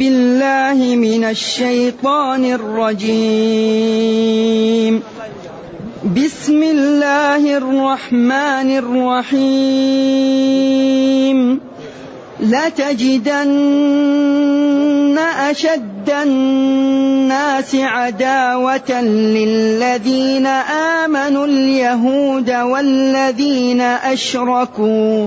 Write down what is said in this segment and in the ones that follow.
بالله من الشيطان الرجيم. بسم الله الرحمن الرحيم. لتجدن أشد الناس عداوة للذين آمنوا اليهود والذين أشركوا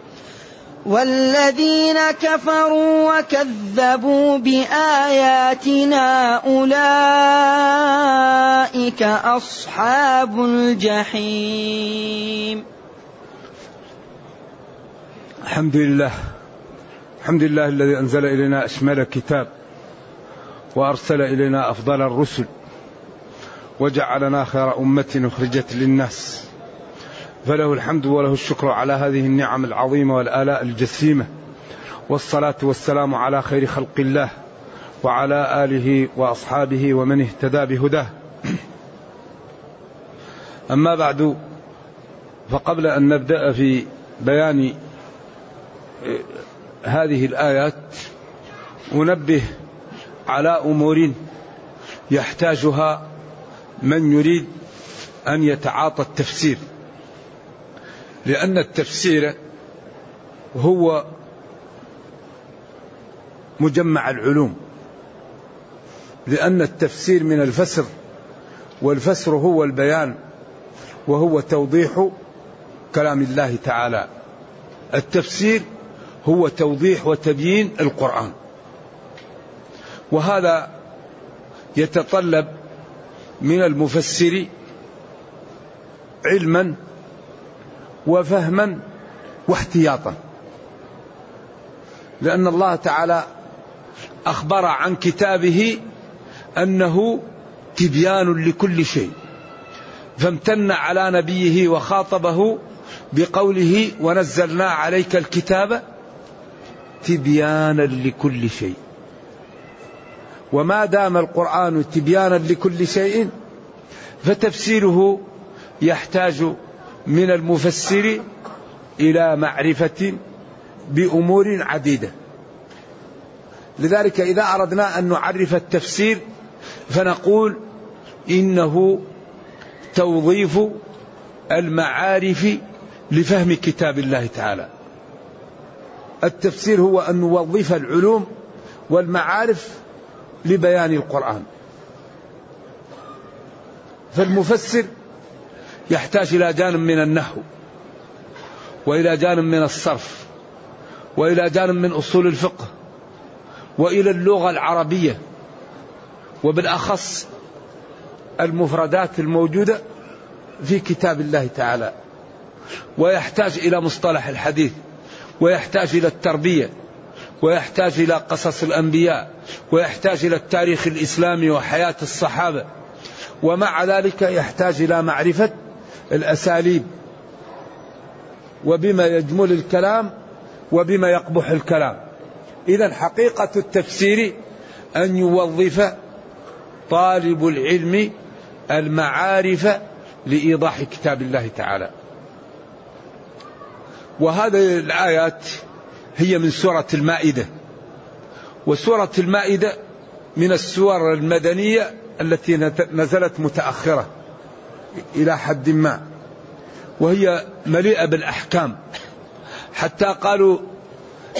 والذين كفروا وكذبوا بآياتنا أولئك أصحاب الجحيم. الحمد لله. الحمد لله الذي أنزل إلينا أشمل كتاب وأرسل إلينا أفضل الرسل وجعلنا خير أمة أخرجت للناس. فله الحمد وله الشكر على هذه النعم العظيمة والآلاء الجسيمة. والصلاة والسلام على خير خلق الله وعلى آله وأصحابه ومن اهتدى بهداه. أما بعد فقبل أن نبدأ في بيان هذه الآيات أنبه على أمور يحتاجها من يريد أن يتعاطى التفسير. لأن التفسير هو مجمع العلوم. لأن التفسير من الفسر والفسر هو البيان وهو توضيح كلام الله تعالى. التفسير هو توضيح وتبيين القرآن. وهذا يتطلب من المفسر علما وفهما واحتياطا. لأن الله تعالى أخبر عن كتابه أنه تبيان لكل شيء فامتن على نبيه وخاطبه بقوله ونزلنا عليك الكتاب تبيانا لكل شيء وما دام القرآن تبيانا لكل شيء فتفسيره يحتاج من المفسر إلى معرفة بأمور عديدة. لذلك إذا أردنا أن نعرف التفسير فنقول إنه توظيف المعارف لفهم كتاب الله تعالى. التفسير هو أن نوظف العلوم والمعارف لبيان القرآن. فالمفسر يحتاج إلى جانب من النحو وإلى جانب من الصرف وإلى جانب من أصول الفقه وإلى اللغة العربية وبالأخص المفردات الموجودة في كتاب الله تعالى. ويحتاج إلى مصطلح الحديث ويحتاج إلى التربية ويحتاج إلى قصص الأنبياء ويحتاج إلى التاريخ الإسلامي وحياة الصحابة ومع ذلك يحتاج إلى معرفة الأساليب وبما يجمل الكلام وبما يقبح الكلام. إذا حقيقة التفسير أن يوظف طالب العلم المعارف لإيضاح كتاب الله تعالى. وهذه الآيات هي من سورة المائدة. وسورة المائدة من السور المدنية التي نزلت متأخرة. إلى حد ما. وهي مليئة بالأحكام. حتى قالوا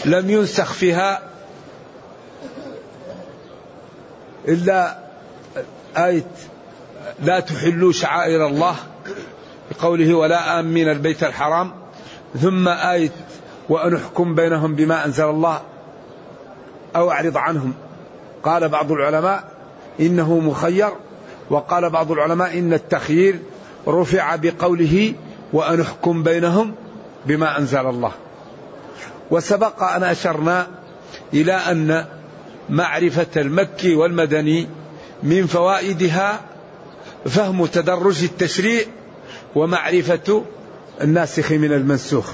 لم ينسخ فيها إلا آية لا تحلوا شعائر الله بقوله ولا آمين البيت الحرام. ثم آية وأن احكم بينهم بما أنزل الله أو أعرض عنهم. قال بعض العلماء إنه مخير وقال بعض العلماء إن التخيير رفع بقوله وأن احكم بينهم بما أنزل الله. وسبق أن أشرنا إلى أن معرفة المكي والمدني من فوائدها فهم تدرج التشريع ومعرفة الناسخ من المنسوخ.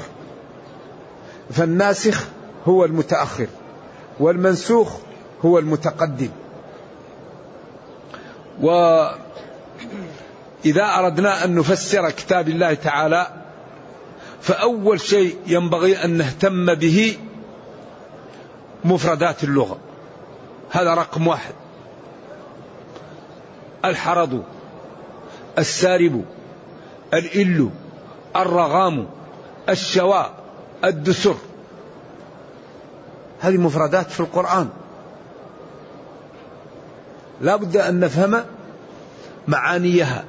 فالناسخ هو المتأخر والمنسوخ هو المتقدم. وإذا أردنا أن نفسر كتاب الله تعالى فأول شيء ينبغي أن نهتم به مفردات اللغة. هذا رقم واحد. الحرض السارب الإل الرغام الشواء الدسر. هذه مفردات في القرآن. لا بد أن نفهم معانيها.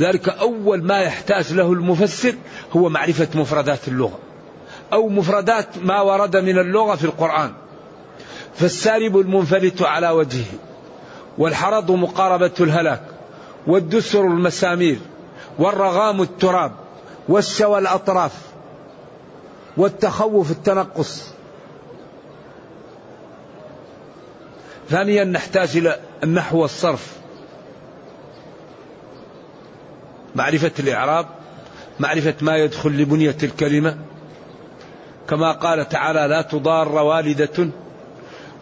ذلك أول ما يحتاج له المفسر هو معرفة مفردات اللغة أو مفردات ما ورد من اللغة في القرآن. فالسارب المنفلت على وجهه والحرض مقاربة الهلاك والدسر المسامير والرغام التراب والشوى الأطراف والتخوف التنقص. ثانيا نحتاج إلى النحو والصرف معرفة الإعراب معرفة ما يدخل لبنية الكلمة. كما قال تعالى لا تضار والدة.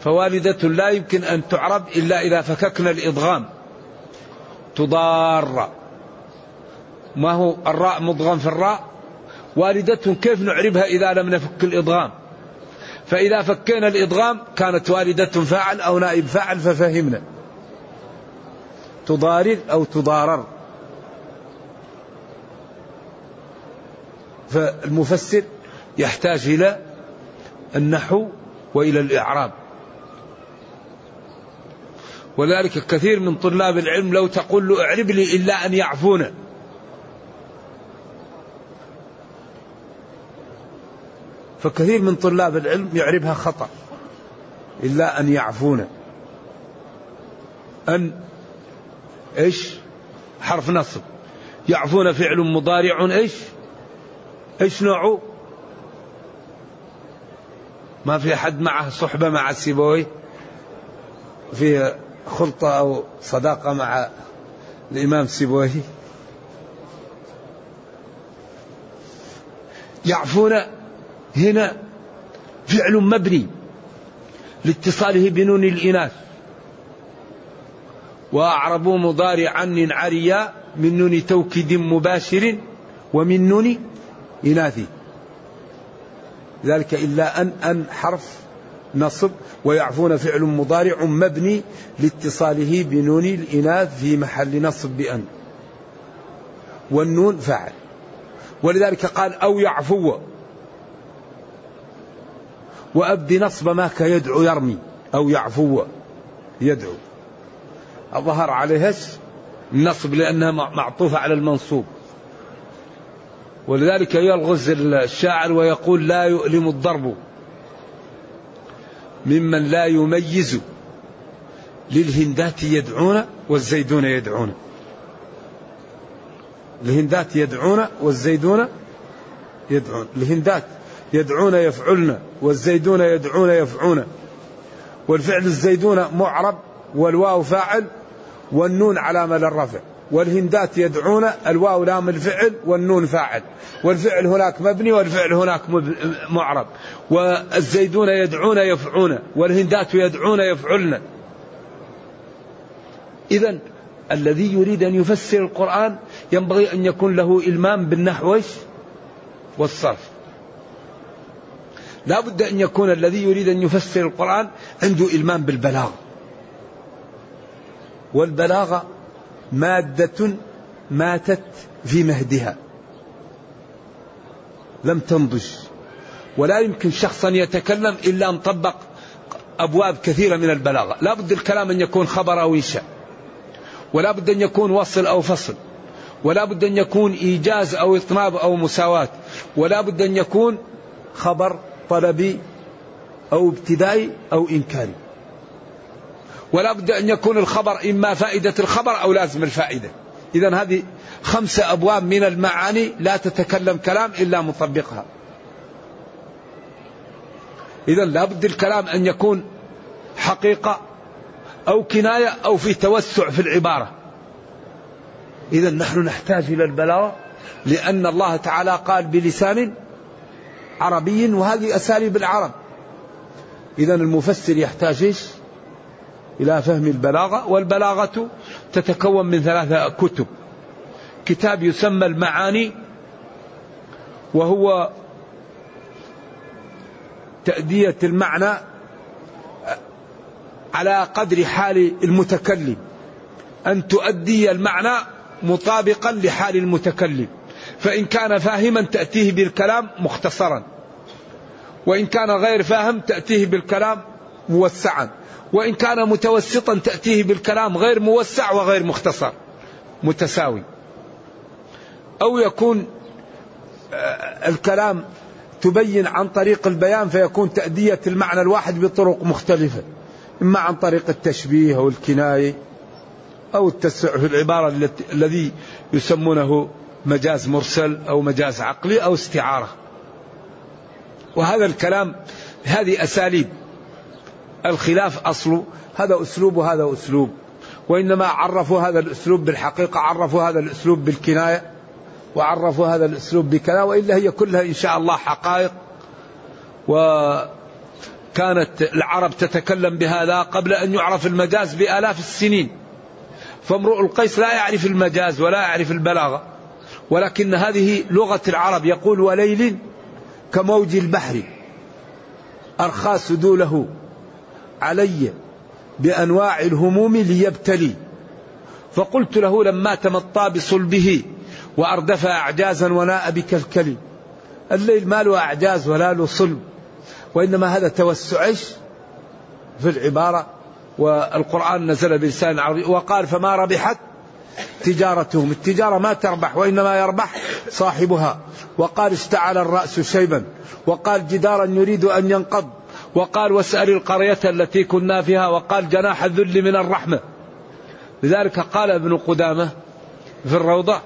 فوالدة لا يمكن أن تعرب إلا إذا فككنا الإضغام. تضار. ما هو الراء مضغم في الراء؟ والدة كيف نعربها إذا لم نفك الإضغام؟ فإذا فكينا الإضغام كانت والدة فاعل أو نائب فاعل ففهمنا. تضارر أو تضارر. فالمفسر يحتاج إلى النحو وإلى الإعراب. ولذلك كثير من طلاب العلم لو تقول له اعرب لي إلا أن يعفونا. فكثير من طلاب العلم يعربها خطأ إلا أن يعفون. أن إيش؟ حرف نصب. يعفون فعل مضارع إيش؟ إيش نوعه ما في حد معه صحبة مع سيبوي في خلطة أو صداقة مع الإمام سيبوي يعفون هنا فعل مبني لاتصاله بنون الإناث. وأعربوا مضارعا عريا من نون توكيد مباشر ومن نون إناث. ذلك إلا أن أن حرف نصب ويعفون فعل مضارع مبني لاتصاله بنون الإناث في محل نصب بأن. والنون فعل ولذلك قال أو يعفو. وأبد نصب ما كيدعو يرمي أو يعفو يدعو. ظهر عليها النصب لأنها معطوفة على المنصوب. ولذلك يلغز الشاعر ويقول لا يؤلم الضرب ممن لا يميز للهندات يدعون والزيدون يدعون. الهندات يدعون والزيدون يدعون. الهندات يدعون يفعلن والزيدون يدعون يفعون. والفعل الزيدون معرب والواو فاعل والنون علامة للرفع والهندات يدعون الواو لام الفعل والنون فاعل. والفعل هناك مبني والفعل هناك معرب. والزيدون يدعون يفعون والهندات يدعون يفعلن. إذا الذي يريد أن يفسر القرآن ينبغي أن يكون له إلمام بالنحو والصرف. لا بد أن يكون الذي يريد أن يفسر القرآن عنده إلمام بالبلاغة والبلاغة مادة ماتت في مهدها. لم تنضج. ولا يمكن شخصا يتكلم إلا أن طبق أبواب كثيرة من البلاغة. لا بد الكلام أن يكون خبر أو إنشاء. ولا بد أن يكون وصل أو فصل. ولا بد أن يكون إيجاز أو إطناب أو مساواة. ولا بد أن يكون خبر طلبي أو ابتدائي أو إنكاري ولا بد أن يكون الخبر إما فائدة الخبر أو لازم الفائدة. إذا هذه خمسة أبواب من المعاني لا تتكلم كلام إلا مطبقها. إذا لا بد الكلام أن يكون حقيقة أو كناية أو في توسع في العبارة. إذا نحن نحتاج إلى البلاغة لأن الله تعالى قال بلسان عربي وهذه أساليب العرب. إذا المفسر يحتاج إيش؟ إلى فهم البلاغة والبلاغة تتكون من ثلاثة كتب. كتاب يسمى المعاني وهو تأدية المعنى على قدر حال المتكلم. أن تؤدي المعنى مطابقا لحال المتكلم. فإن كان فاهما تأتيه بالكلام مختصرا. وإن كان غير فاهم تأتيه بالكلام موسعا. وإن كان متوسطا تأتيه بالكلام غير موسع وغير مختصر. متساوي. أو يكون آه، الكلام تبين عن طريق البيان فيكون تأدية المعنى الواحد بطرق مختلفة. إما عن طريق التشبيه أو الكناية أو التسع في العبارة الذي يسمونه مجاز مرسل أو مجاز عقلي أو استعارة. وهذا الكلام هذه أساليب. الخلاف أصله هذا أسلوب وهذا أسلوب. وإنما عرفوا هذا الأسلوب بالحقيقة عرفوا هذا الأسلوب بالكناية وعرفوا هذا الأسلوب بكذا وإلا هي كلها إن شاء الله حقائق. وكانت العرب تتكلم بهذا قبل أن يعرف المجاز بآلاف السنين. فامرؤ القيس لا يعرف المجاز ولا يعرف البلاغة. ولكن هذه لغة العرب يقول وليل كموج البحر أرخى سدوله علي بأنواع الهموم ليبتلي. فقلت له لما تمطى بصلبه وأردف أعجازا وناء بكلكلي. الليل ما له أعجاز ولا له صلب وإنما هذا توسع في العبارة والقرآن نزل بلسان عربي وقال فما ربحت؟ تجارتهم. التجارة ما تربح وإنما يربح صاحبها. وقال اشتعل الرأس شيبا. وقال جدارا يريد أن ينقض. وقال واسأل القرية التي كنا فيها. وقال جناح الذل من الرحمة. لذلك قال ابن قدامة في الروضة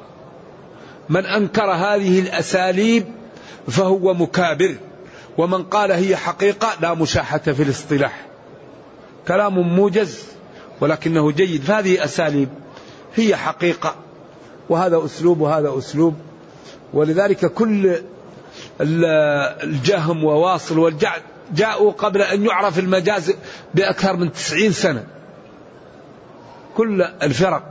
من أنكر هذه الأساليب فهو مكابر. ومن قال هي حقيقة لا مشاحة في الاصطلاح. كلام موجز ولكنه جيد. فهذه أساليب. هي حقيقة وهذا أسلوب وهذا أسلوب. ولذلك كل الجهم وواصل والجعد جاءوا قبل أن يعرف المجاز بأكثر من تسعين سنة. كل الفرق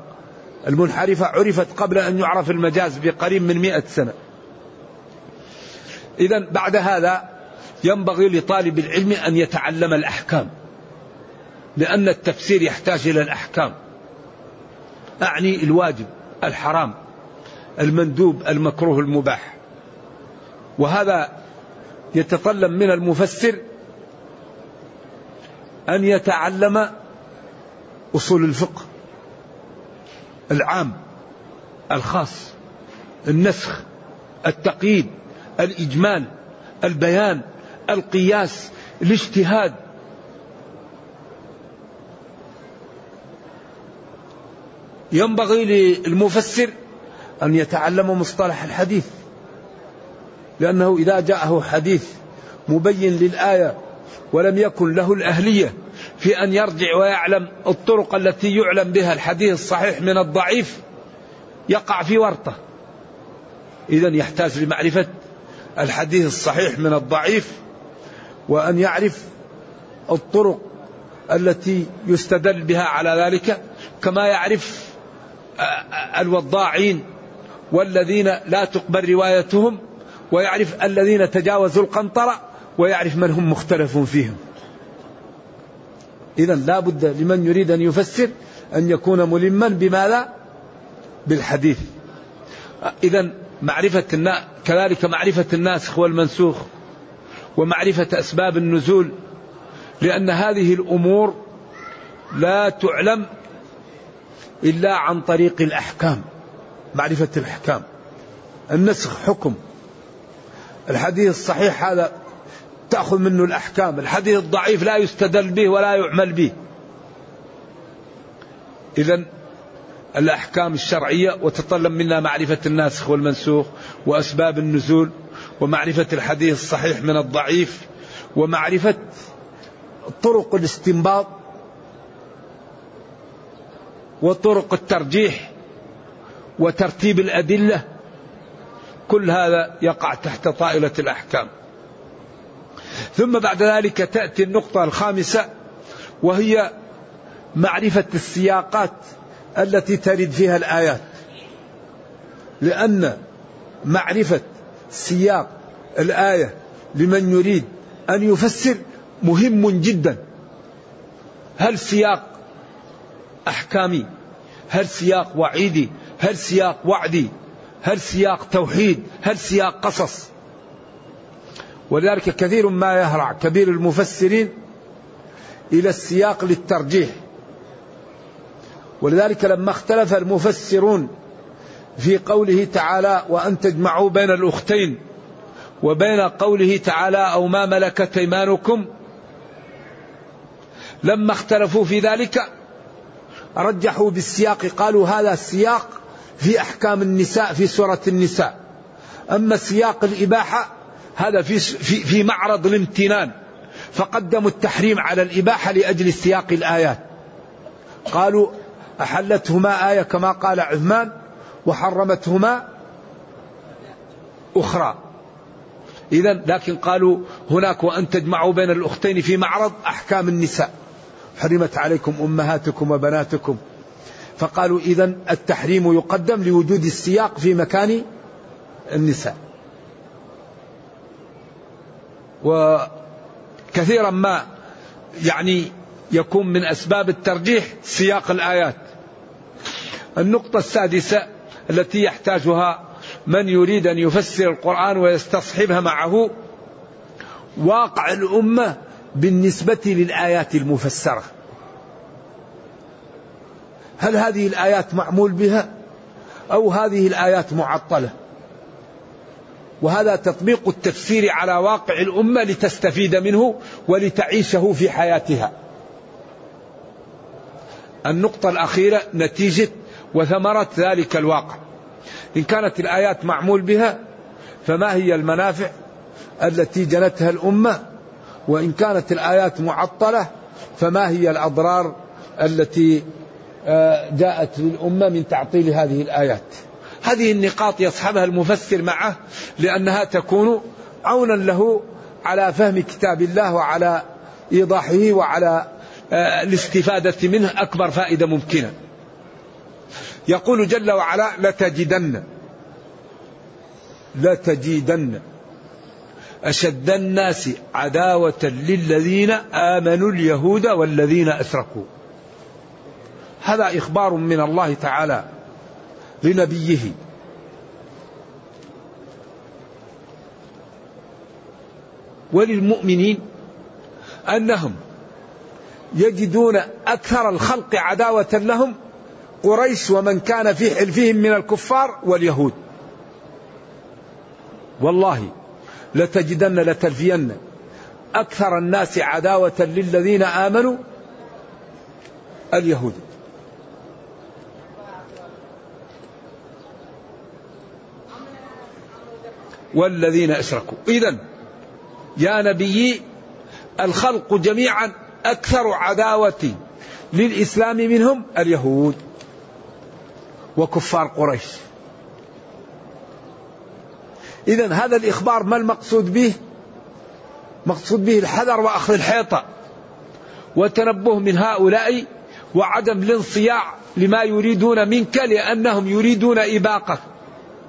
المنحرفة عرفت قبل أن يعرف المجاز بقريب من مئة سنة. إذا بعد هذا ينبغي لطالب العلم أن يتعلم الأحكام لأن التفسير يحتاج إلى الأحكام. أعني الواجب الحرام المندوب المكروه المباح. وهذا يتطلب من المفسر أن يتعلم أصول الفقه العام الخاص النسخ التقييد الإجمال البيان القياس الاجتهاد. ينبغي للمفسر أن يتعلم مصطلح الحديث لأنه إذا جاءه حديث مبين للآية ولم يكن له الأهلية في أن يرجع ويعلم الطرق التي يعلم بها الحديث الصحيح من الضعيف يقع في ورطة. إذا يحتاج لمعرفة الحديث الصحيح من الضعيف وأن يعرف الطرق التي يستدل بها على ذلك كما يعرف الوضاعين والذين لا تقبل روايتهم ويعرف الذين تجاوزوا القنطرة ويعرف من هم مختلف فيهم. إذا لا بد لمن يريد أن يفسر أن يكون ملما بماذا؟ بالحديث. إذا معرفة الناس كذلك معرفة الناسخ والمنسوخ ومعرفة أسباب النزول لأن هذه الأمور لا تعلم إلا عن طريق الأحكام معرفة الأحكام. النسخ حكم. الحديث الصحيح هذا تأخذ منه الأحكام. الحديث الضعيف لا يستدل به ولا يعمل به. إذا الأحكام الشرعية وتطلب منا معرفة الناسخ والمنسوخ وأسباب النزول ومعرفة الحديث الصحيح من الضعيف ومعرفة طرق الاستنباط وطرق الترجيح وترتيب الأدلة كل هذا يقع تحت طائلة الأحكام. ثم بعد ذلك تأتي النقطة الخامسة وهي معرفة السياقات التي ترد فيها الآيات. لأن معرفة سياق الآية لمن يريد أن يفسر مهم جدا. هل سياق أحكامي. هل سياق وعيدي؟ هل سياق وعدي؟ هل سياق توحيد؟ هل سياق قصص؟ ولذلك كثير ما يهرع كبير المفسرين إلى السياق للترجيح. ولذلك لما اختلف المفسرون في قوله تعالى وأن تجمعوا بين الأختين وبين قوله تعالى أو ما ملكت أيمانكم لما اختلفوا في ذلك رجحوا بالسياق قالوا هذا السياق في أحكام النساء في سورة النساء. أما سياق الإباحة هذا في, في, في معرض الامتنان. فقدموا التحريم على الإباحة لأجل سياق الآيات. قالوا أحلتهما آية كما قال عثمان وحرمتهما أخرى. إذا لكن قالوا هناك وأن تجمعوا بين الأختين في معرض أحكام النساء. حرمت عليكم أمهاتكم وبناتكم. فقالوا إذا التحريم يقدم لوجود السياق في مكان النساء. وكثيرا ما يعني يكون من أسباب الترجيح سياق الآيات. النقطة السادسة التي يحتاجها من يريد أن يفسر القرآن ويستصحبها معه واقع الأمة بالنسبة للآيات المفسرة. هل هذه الآيات معمول بها؟ أو هذه الآيات معطلة؟ وهذا تطبيق التفسير على واقع الأمة لتستفيد منه ولتعيشه في حياتها. النقطة الأخيرة نتيجة وثمرة ذلك الواقع. إن كانت الآيات معمول بها فما هي المنافع التي جنتها الأمة؟ وإن كانت الآيات معطلة فما هي الأضرار التي آه، جاءت للأمة من تعطيل هذه الآيات؟ هذه النقاط يصحبها المفسر معه لأنها تكون عونا له على فهم كتاب الله وعلى إيضاحه وعلى آه، الاستفادة منه أكبر فائدة ممكنة. يقول جل وعلا لتجدن لتجدن. أشد الناس عداوة للذين آمنوا اليهود والذين أشركوا. هذا إخبار من الله تعالى لنبيه. وللمؤمنين أنهم يجدون أكثر الخلق عداوة لهم قريش ومن كان في حلفهم من الكفار واليهود. والله لتجدن لتلفين أكثر الناس عداوة للذين آمنوا اليهود. والذين أشركوا. إذا يا نبي الخلق جميعا أكثر عداوة للإسلام منهم اليهود وكفار قريش. إذا هذا الإخبار ما المقصود به؟ مقصود به الحذر وأخذ الحيطة وتنبه من هؤلاء وعدم الانصياع لما يريدون منك لأنهم يريدون إباقك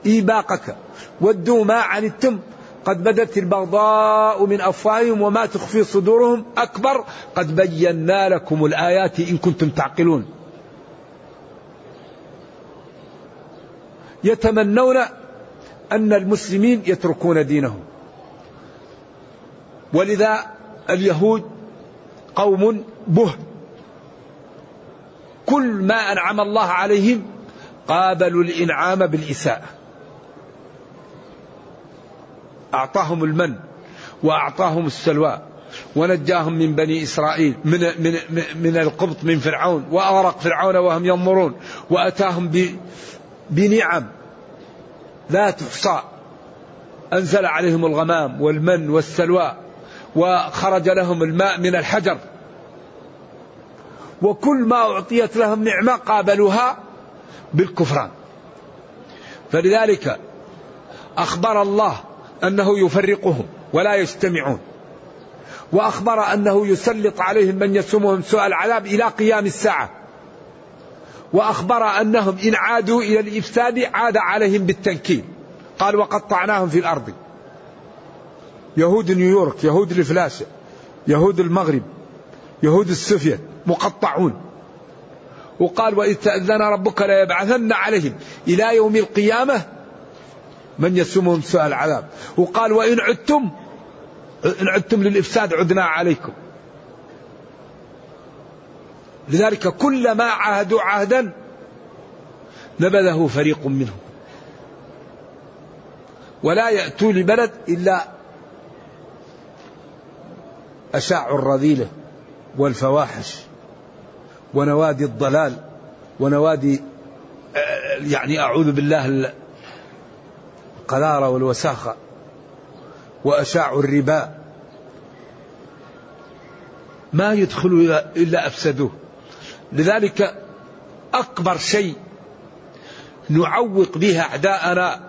إيباقك ودوا ما عنتم. قد بدت البغضاء من أفواههم وما تخفي صدورهم. أكبر قد بينا لكم الآيات إن كنتم تعقلون. يتمنون أن المسلمين يتركون دينهم. ولذا اليهود قوم به كل ما أنعم الله عليهم قابلوا الإنعام بالإساءة. أعطاهم المن وأعطاهم السلوى ونجاهم من بني إسرائيل من, من, من القبط من فرعون وأغرق فرعون وهم ينظرون وأتاهم بنعم. لا تحصى. أنزل عليهم الغمام والمن والسلوى وخرج لهم الماء من الحجر. وكل ما أعطيت لهم نعمة قابلوها بالكفران. فلذلك أخبر الله أنه يفرقهم ولا يجتمعون وأخبر أنه يسلط عليهم من يسومهم سوء العذاب إلى قيام الساعة. وأخبر أنهم إن عادوا إلى الإفساد عاد عليهم بالتنكيل. قال وقطعناهم في الأرض. يهود نيويورك يهود الفلاشة يهود المغرب يهود السوفيت مقطعون. وقال وإذ تأذن ربك ليبعثن عليهم إلى يوم القيامة من يسومهم سوء العذاب. وقال وإن عدتم إن عدتم للإفساد عدنا عليكم. لذلك كلما عاهدوا عهدا نبذه فريق منهم. ولا يأتوا لبلد إلا أشاعوا الرذيلة والفواحش ونوادي الضلال ونوادي يعني أعوذ بالله القذارة والوساخة وأشاعوا الربا. ما يدخلوا إلا أفسدوه. لذلك أكبر شيء نعوق به أعداءنا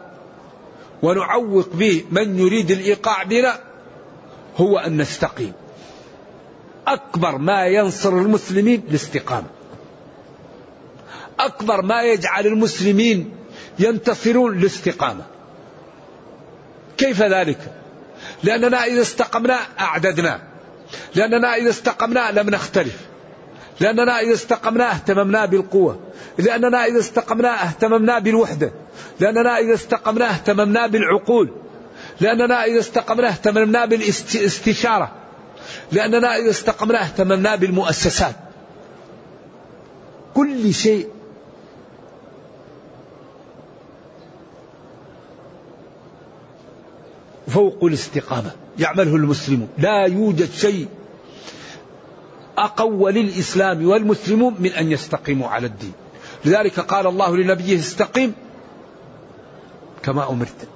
ونعوق به من يريد الإيقاع بنا هو أن نستقيم. أكبر ما ينصر المسلمين الاستقامة. أكبر ما يجعل المسلمين ينتصرون الاستقامة. كيف ذلك؟ لأننا إذا استقمنا أعددنا. لأننا إذا استقمنا لم نختلف. لأننا إذا استقمنا اهتممنا بالقوة. لأننا إذا استقمنا اهتممنا بالوحدة. لأننا إذا استقمنا اهتممنا بالعقول. لأننا إذا استقمنا اهتممنا بالاستشارة. لأننا إذا استقمنا اهتممنا بالمؤسسات. كل شيء فوق الاستقامة. يعمله المسلمون لا يوجد شيء أقوى للإسلام والمسلمون من أن يستقيموا على الدين. لذلك قال الله لنبيه استقم كما أمرت.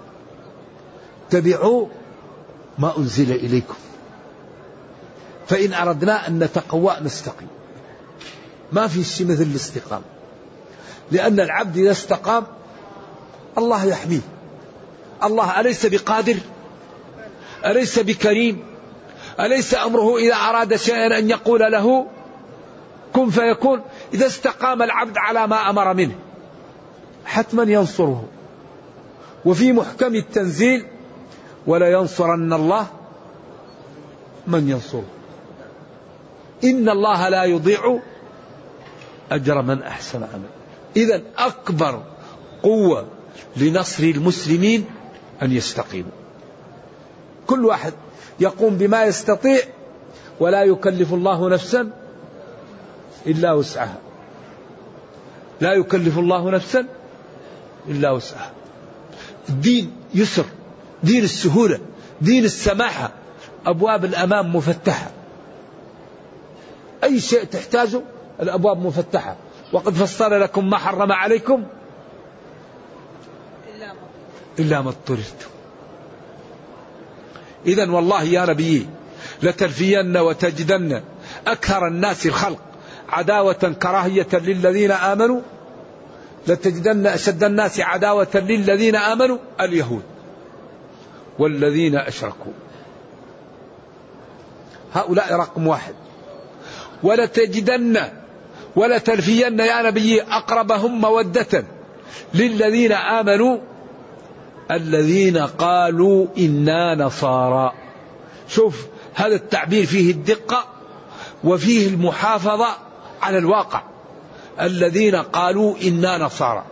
اتبعوا ما أنزل إليكم. فإن أردنا أن نتقوى نستقيم. ما في شيء مثل الاستقامة. لأن العبد إذا استقام الله يحميه. الله أليس بقادر؟ أليس بكريم؟ أليس أمره إذا أراد شيئا أن يقول له؟ كن فيكون. إذا استقام العبد على ما أمر منه. حتما ينصره. وفي محكم التنزيل ولا ينصرن الله من ينصره. إن الله لا يضيع أجر من أحسن عمل إذا أكبر قوة لنصر المسلمين أن يستقيموا. كل واحد يقوم بما يستطيع ولا يكلف الله نفسا إلا وسعها. لا يكلف الله نفسا إلا وسعها. الدين يسر دين السهولة دين السماحة أبواب الأمام مفتحة. أي شيء تحتاجه الأبواب مفتحة. وقد فصل لكم ما حرم عليكم إلا ما اضطررتم. إذا والله يا نبي لتلفين وتجدن أكثر الناس الخلق عداوة كراهية للذين آمنوا لتجدن أشد الناس عداوة للذين آمنوا اليهود والذين أشركوا. هؤلاء رقم واحد. ولتجدن ولتلفين يا نبي أقربهم مودة للذين آمنوا الذين قالوا إنا نصارى. شوف هذا التعبير فيه الدقة وفيه المحافظة على الواقع. الذين قالوا إنا نصارى.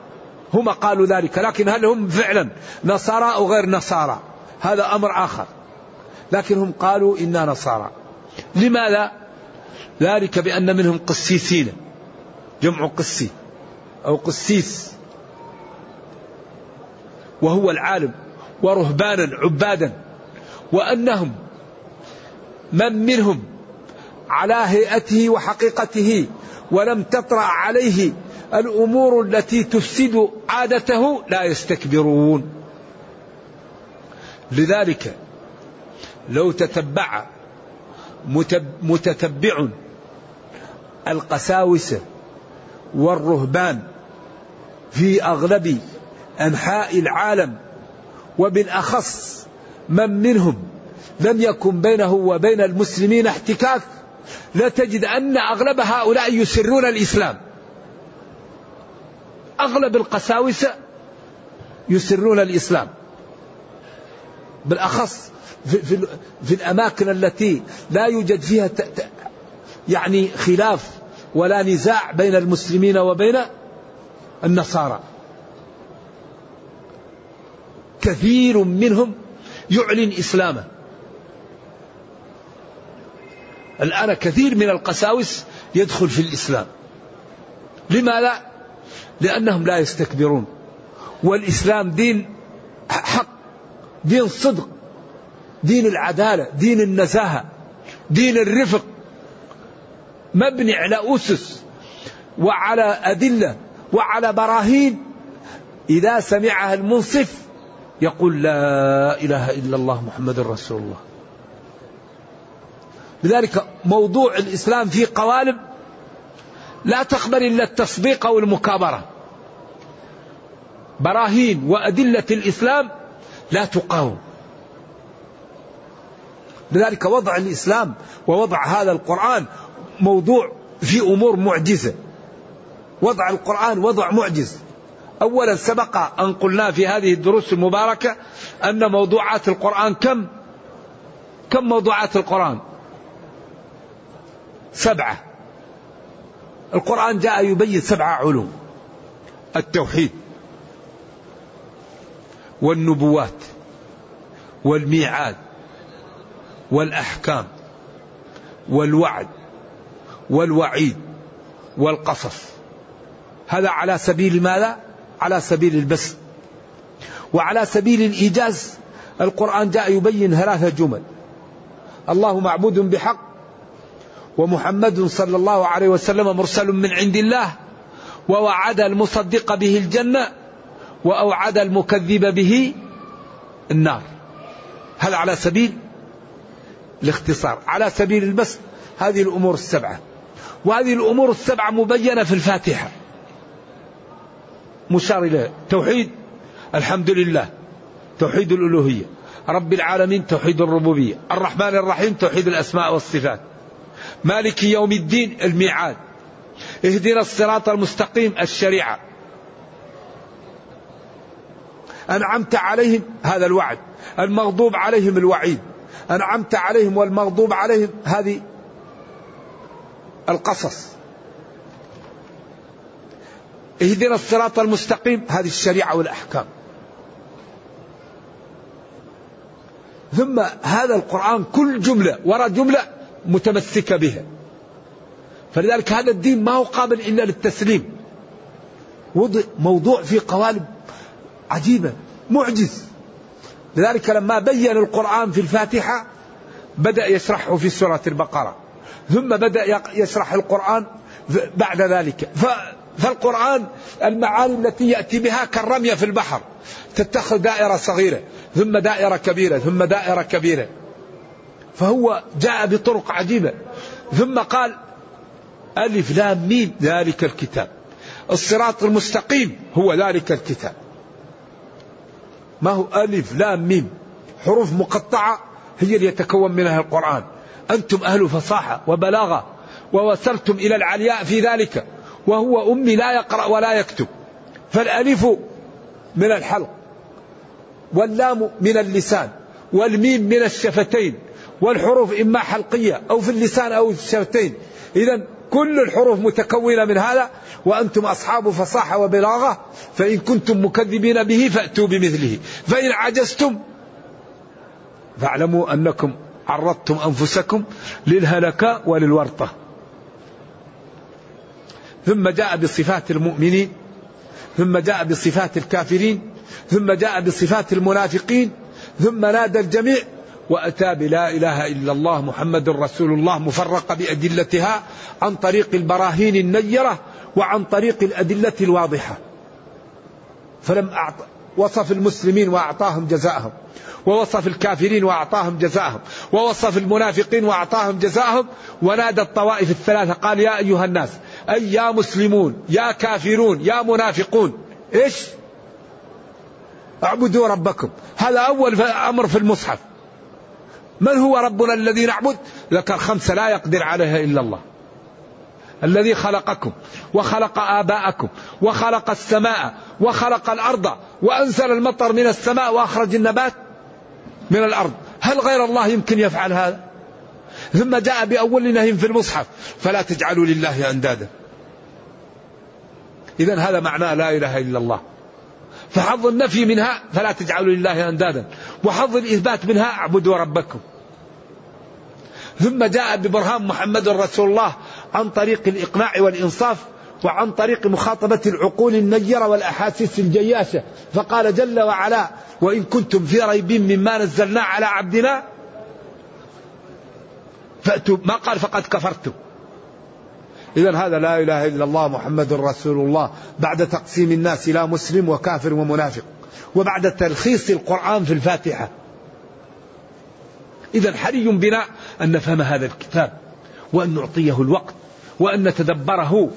هم قالوا ذلك لكن هل هم فعلا نصارى أو غير نصارى؟ هذا أمر آخر. لكن هم قالوا إنا نصارى. لماذا؟ ذلك بأن منهم قسيسين. جمع قسي أو قسيس. وهو العالم ورهبانا عبادا وأنهم من منهم على هيئته وحقيقته ولم تطرأ عليه الأمور التي تفسد عادته لا يستكبرون. لذلك لو تتبع متتبع القساوسة والرهبان في أغلب أنحاء العالم وبالأخص من منهم لم يكن بينه وبين المسلمين احتكاك لتجد أن أغلب هؤلاء يسرون الإسلام. أغلب القساوسة يسرون الإسلام. بالأخص في, في, في الأماكن التي لا يوجد فيها يعني خلاف ولا نزاع بين المسلمين وبين النصارى. كثير منهم يعلن إسلامه. الآن كثير من القساوس يدخل في الإسلام. لماذا؟ لأنهم لا يستكبرون. والإسلام دين حق دين صدق دين العدالة دين النزاهة دين الرفق. مبني على أسس وعلى أدلة وعلى براهين. إذا سمعها المنصف يقول لا إله إلا الله محمد رسول الله. لذلك موضوع الإسلام فيه قوالب لا تقبل إلا التصديق أو المكابرة. براهين وأدلة الإسلام لا تقاوم. لذلك وضع الإسلام ووضع هذا القرآن موضوع في أمور معجزة. وضع القرآن وضع معجز. أولا سبق أن قلنا في هذه الدروس المباركة أن موضوعات القرآن كم؟ كم موضوعات القرآن؟ سبعة. القرآن جاء يبين سبعة علوم. التوحيد والنبوات والميعاد والأحكام والوعد والوعيد والقصص. هذا على سبيل ماذا؟ على سبيل البسط وعلى سبيل الإيجاز. القرآن جاء يبين ثلاثة جمل الله معبود بحق ومحمد صلى الله عليه وسلم مرسل من عند الله ووعد المصدق به الجنة وأوعد المكذب به النار. هذا على سبيل الاختصار؟ على سبيل البسط. هذه الأمور السبعة. وهذه الأمور السبعة مبينة في الفاتحة. مشار إليه توحيد. الحمد لله. توحيد الألوهية. رب العالمين توحيد الربوبية. الرحمن الرحيم توحيد الأسماء والصفات. مالك يوم الدين الميعاد. اهدنا الصراط المستقيم الشريعة. أنعمت عليهم هذا الوعد. المغضوب عليهم الوعيد. أنعمت عليهم والمغضوب عليهم هذه القصص. اهدنا الصراط المستقيم. هذه الشريعة والأحكام. ثم هذا القرآن كل جملة وراء جملة متمسكة بها. فلذلك هذا الدين ما هو قابل إلا للتسليم. وضع موضوع في قوالب عجيبة معجز. لذلك لما بين القرآن في الفاتحة بدأ يشرحه في سورة البقرة. ثم بدأ يشرح القرآن بعد ذلك. فالقرآن المعاني التي يأتي بها كالرمية في البحر تتخذ دائرة صغيرة ثم دائرة كبيرة ثم دائرة كبيرة. فهو جاء بطرق عجيبة. ثم قال ألف لام ميم ذلك الكتاب. الصراط المستقيم هو ذلك الكتاب. ما هو ألف لام ميم؟ حروف مقطعة هي اللي يتكون منها القرآن. أنتم أهل فصاحة وبلاغة ووصلتم إلى العلياء في ذلك. وهو أمي لا يقرأ ولا يكتب. فالألف من الحلق واللام من اللسان والميم من الشفتين والحروف إما حلقية أو في اللسان أو في الشفتين. إذا كل الحروف متكونة من هذا وأنتم أصحاب فصاحة وبلاغة فإن كنتم مكذبين به فأتوا بمثله. فإن عجزتم فاعلموا أنكم عرضتم أنفسكم للهلكة وللورطة. ثم جاء بصفات المؤمنين ثم جاء بصفات الكافرين ثم جاء بصفات المنافقين ثم نادى الجميع وأتى بلا إله إلا الله محمد رسول الله مفرقة بأدلتها عن طريق البراهين النيرة وعن طريق الأدلة الواضحة. فلم أعط... وصف المسلمين وأعطاهم جزاءهم ووصف الكافرين وأعطاهم جزاءهم ووصف المنافقين وأعطاهم جزاءهم ونادى الطوائف الثلاثة قال يا أيها الناس أي يا مسلمون يا كافرون يا منافقون إيش؟ اعبدوا ربكم. هذا أول أمر في المصحف. من هو ربنا الذي نعبد؟ ذكر خمسة لا يقدر عليها إلا الله. الذي خلقكم وخلق آباءكم وخلق السماء وخلق الأرض وأنزل المطر من السماء وأخرج النبات من الأرض. هل غير الله يمكن يفعل هذا؟ ثم جاء بأول نهي في المصحف فلا تجعلوا لله أندادا. إذا هذا معناه لا إله إلا الله. فحظ النفي منها فلا تجعلوا لله أندادا. وحظ الإثبات منها اعبدوا ربكم. ثم جاء ببرهان محمد رسول الله عن طريق الإقناع والإنصاف وعن طريق مخاطبة العقول النيرة والأحاسيس الجياشة. فقال جل وعلا وإن كنتم في ريب مما نزلنا على عبدنا فأتوا ما قال فقد كفرتم. إذا هذا لا إله إلا الله محمد رسول الله. بعد تقسيم الناس إلى مسلم وكافر ومنافق. وبعد تلخيص القرآن في الفاتحة. إذا حري بنا أن نفهم هذا الكتاب. وأن نعطيه الوقت. وأن نتدبره.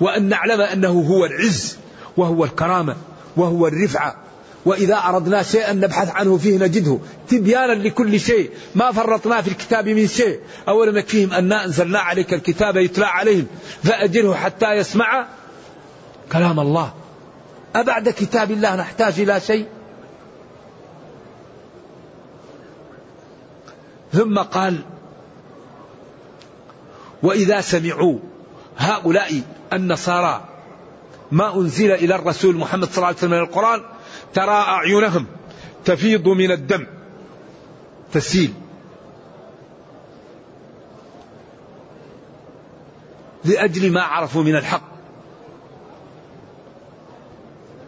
وأن نعلم أنه هو العز. وهو الكرامة. وهو الرفعة. وإذا أردنا شيئا نبحث عنه فيه نجده. تبيانا لكل شيء. ما فرطنا في الكتاب من شيء. أولا نكفيهم أن أنزلنا عليك الكتاب يتلى عليهم. فأجره حتى يسمع كلام الله. أبعد كتاب الله نحتاج إلى شيء؟ ثم قال وإذا سمعوا هؤلاء النصارى ما أنزل إلى الرسول محمد صلى الله عليه وسلم من القرآن ترى أعينهم تفيض من الدم. تسيل. لأجل ما عرفوا من الحق.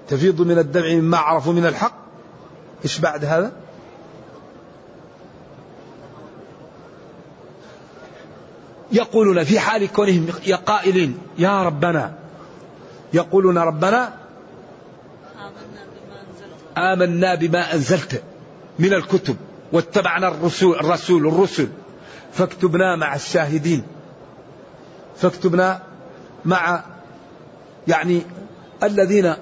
تفيض من الدمع مما عرفوا من الحق. إيش بعد هذا؟ يقولون في حال كونهم قائلين يا ربنا. يقولون ربنا آمنا بما أنزلت من الكتب واتبعنا الرسول الرسول الرسل. فاكتبنا مع الشاهدين. فاكتبنا مع يعني الذين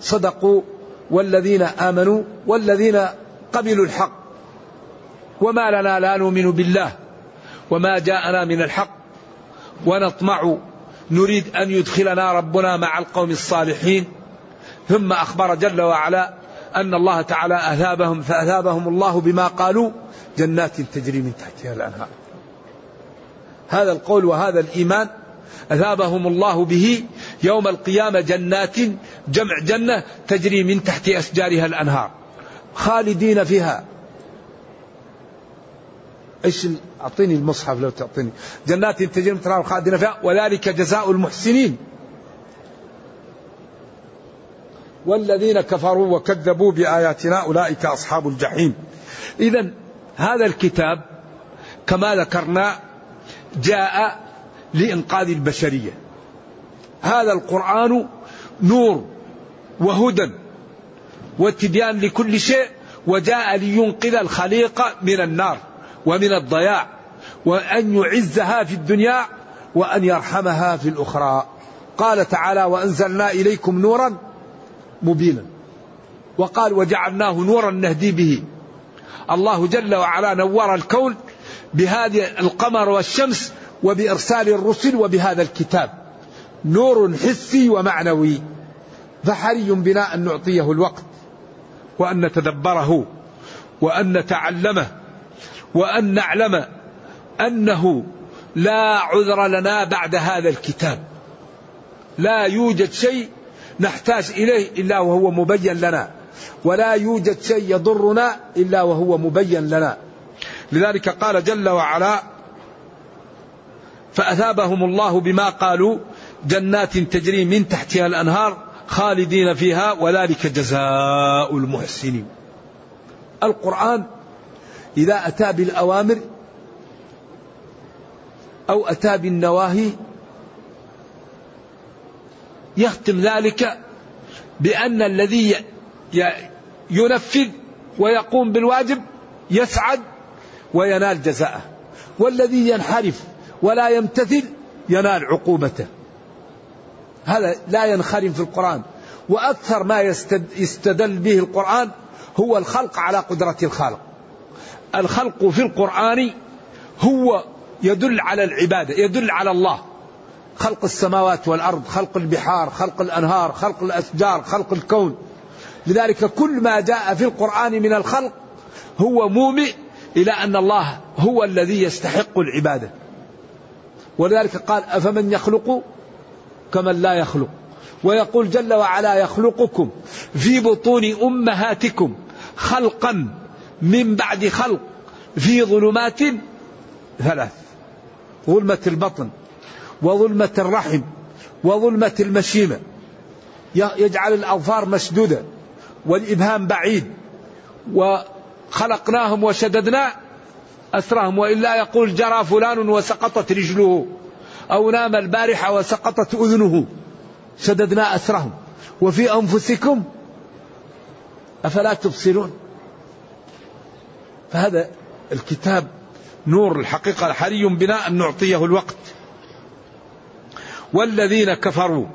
صدقوا والذين آمنوا والذين قبلوا الحق. وما لنا لا نؤمن بالله. وما جاءنا من الحق. ونطمع نريد أن يدخلنا ربنا مع القوم الصالحين. ثم أخبر جل وعلا أن الله تعالى أثابهم فأثابهم الله بما قالوا جنات تجري من تحتها الأنهار. هذا القول وهذا الإيمان أثابهم الله به يوم القيامة جنات جمع جنة تجري من تحت أشجارها الأنهار. خالدين فيها. إيش أعطيني المصحف لو تعطيني. جنات تجري من خالدين فيها. وذلك جزاء المحسنين. والذين كفروا وكذبوا بآياتنا أولئك أصحاب الجحيم. إذا هذا الكتاب كما ذكرنا جاء لإنقاذ البشرية. هذا القرآن نور وهدى وتبيان لكل شيء وجاء لينقذ الخليقة من النار ومن الضياع وأن يعزها في الدنيا وأن يرحمها في الأخرى. قال تعالى وأنزلنا إليكم نورا مبينا. وقال وجعلناه نورا نهدي به. الله جل وعلا نور الكون بهذه القمر والشمس وبإرسال الرسل وبهذا الكتاب. نور حسي ومعنوي. فحري بنا أن نعطيه الوقت وأن نتدبره وأن نتعلمه وأن نعلم أنه لا عذر لنا بعد هذا الكتاب. لا يوجد شيء نحتاج إليه إلا وهو مبين لنا. ولا يوجد شيء يضرنا إلا وهو مبين لنا. لذلك قال جل وعلا فأثابهم الله بما قالوا جنات تجري من تحتها الأنهار خالدين فيها وذلك جزاء المحسنين. القرآن إذا أتى بالأوامر أو أتى بالنواهي يختم ذلك بأن الذي ينفذ ويقوم بالواجب يسعد وينال جزاءه. والذي ينحرف ولا يمتثل ينال عقوبته. هذا لا ينخرم في القرآن. وأكثر ما يستدل به القرآن هو الخلق على قدرة الخالق. الخلق في القرآن هو يدل على العبادة يدل على الله. خلق السماوات والأرض خلق البحار خلق الأنهار خلق الأشجار خلق الكون. لذلك كل ما جاء في القرآن من الخلق هو مومئ إلى أن الله هو الذي يستحق العبادة. ولذلك قال أفمن يخلق كمن لا يخلق. ويقول جل وعلا يخلقكم في بطون أمهاتكم خلقا من بعد خلق في ظلمات ثلاث. ظلمة البطن. وظلمة الرحم وظلمة المشيمة. يجعل الأظفار مسدودة والإبهام بعيد. وخلقناهم وشددنا أسرهم وإلا يقول جرى فلان وسقطت رجله أو نام البارحة وسقطت أذنه. شددنا أسرهم. وفي أنفسكم أفلا تبصرون؟ فهذا الكتاب نور الحقيقة حري بنا أن نعطيه الوقت. والذين كفروا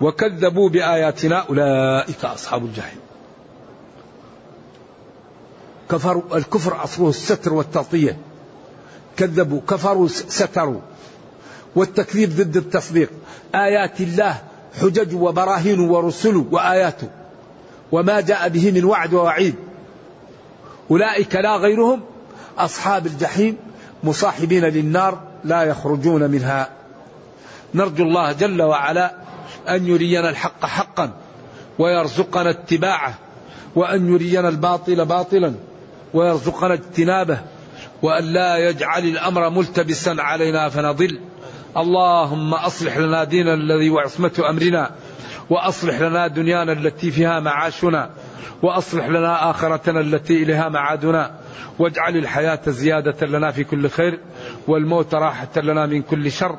وكذبوا بآياتنا أولئك أصحاب الجحيم. كفروا الكفر أصله الستر والتغطية. كذبوا كفروا ستروا. والتكذيب ضد التصديق. آيات الله حجج وبراهين ورسل وآياته وما جاء به من وعد ووعيد. أولئك لا غيرهم. أصحاب الجحيم مصاحبين للنار لا يخرجون منها نرجو الله جل وعلا أن يرينا الحق حقا ويرزقنا اتباعه وأن يرينا الباطل باطلا ويرزقنا اجتنابه وأن لا يجعل الأمر ملتبسا علينا فنضل. اللهم أصلح لنا ديننا الذي وعصمة أمرنا وأصلح لنا دنيانا التي فيها معاشنا وأصلح لنا آخرتنا التي إليها معادنا. واجعل الحياة زيادة لنا في كل خير والموت راحة لنا من كل شر.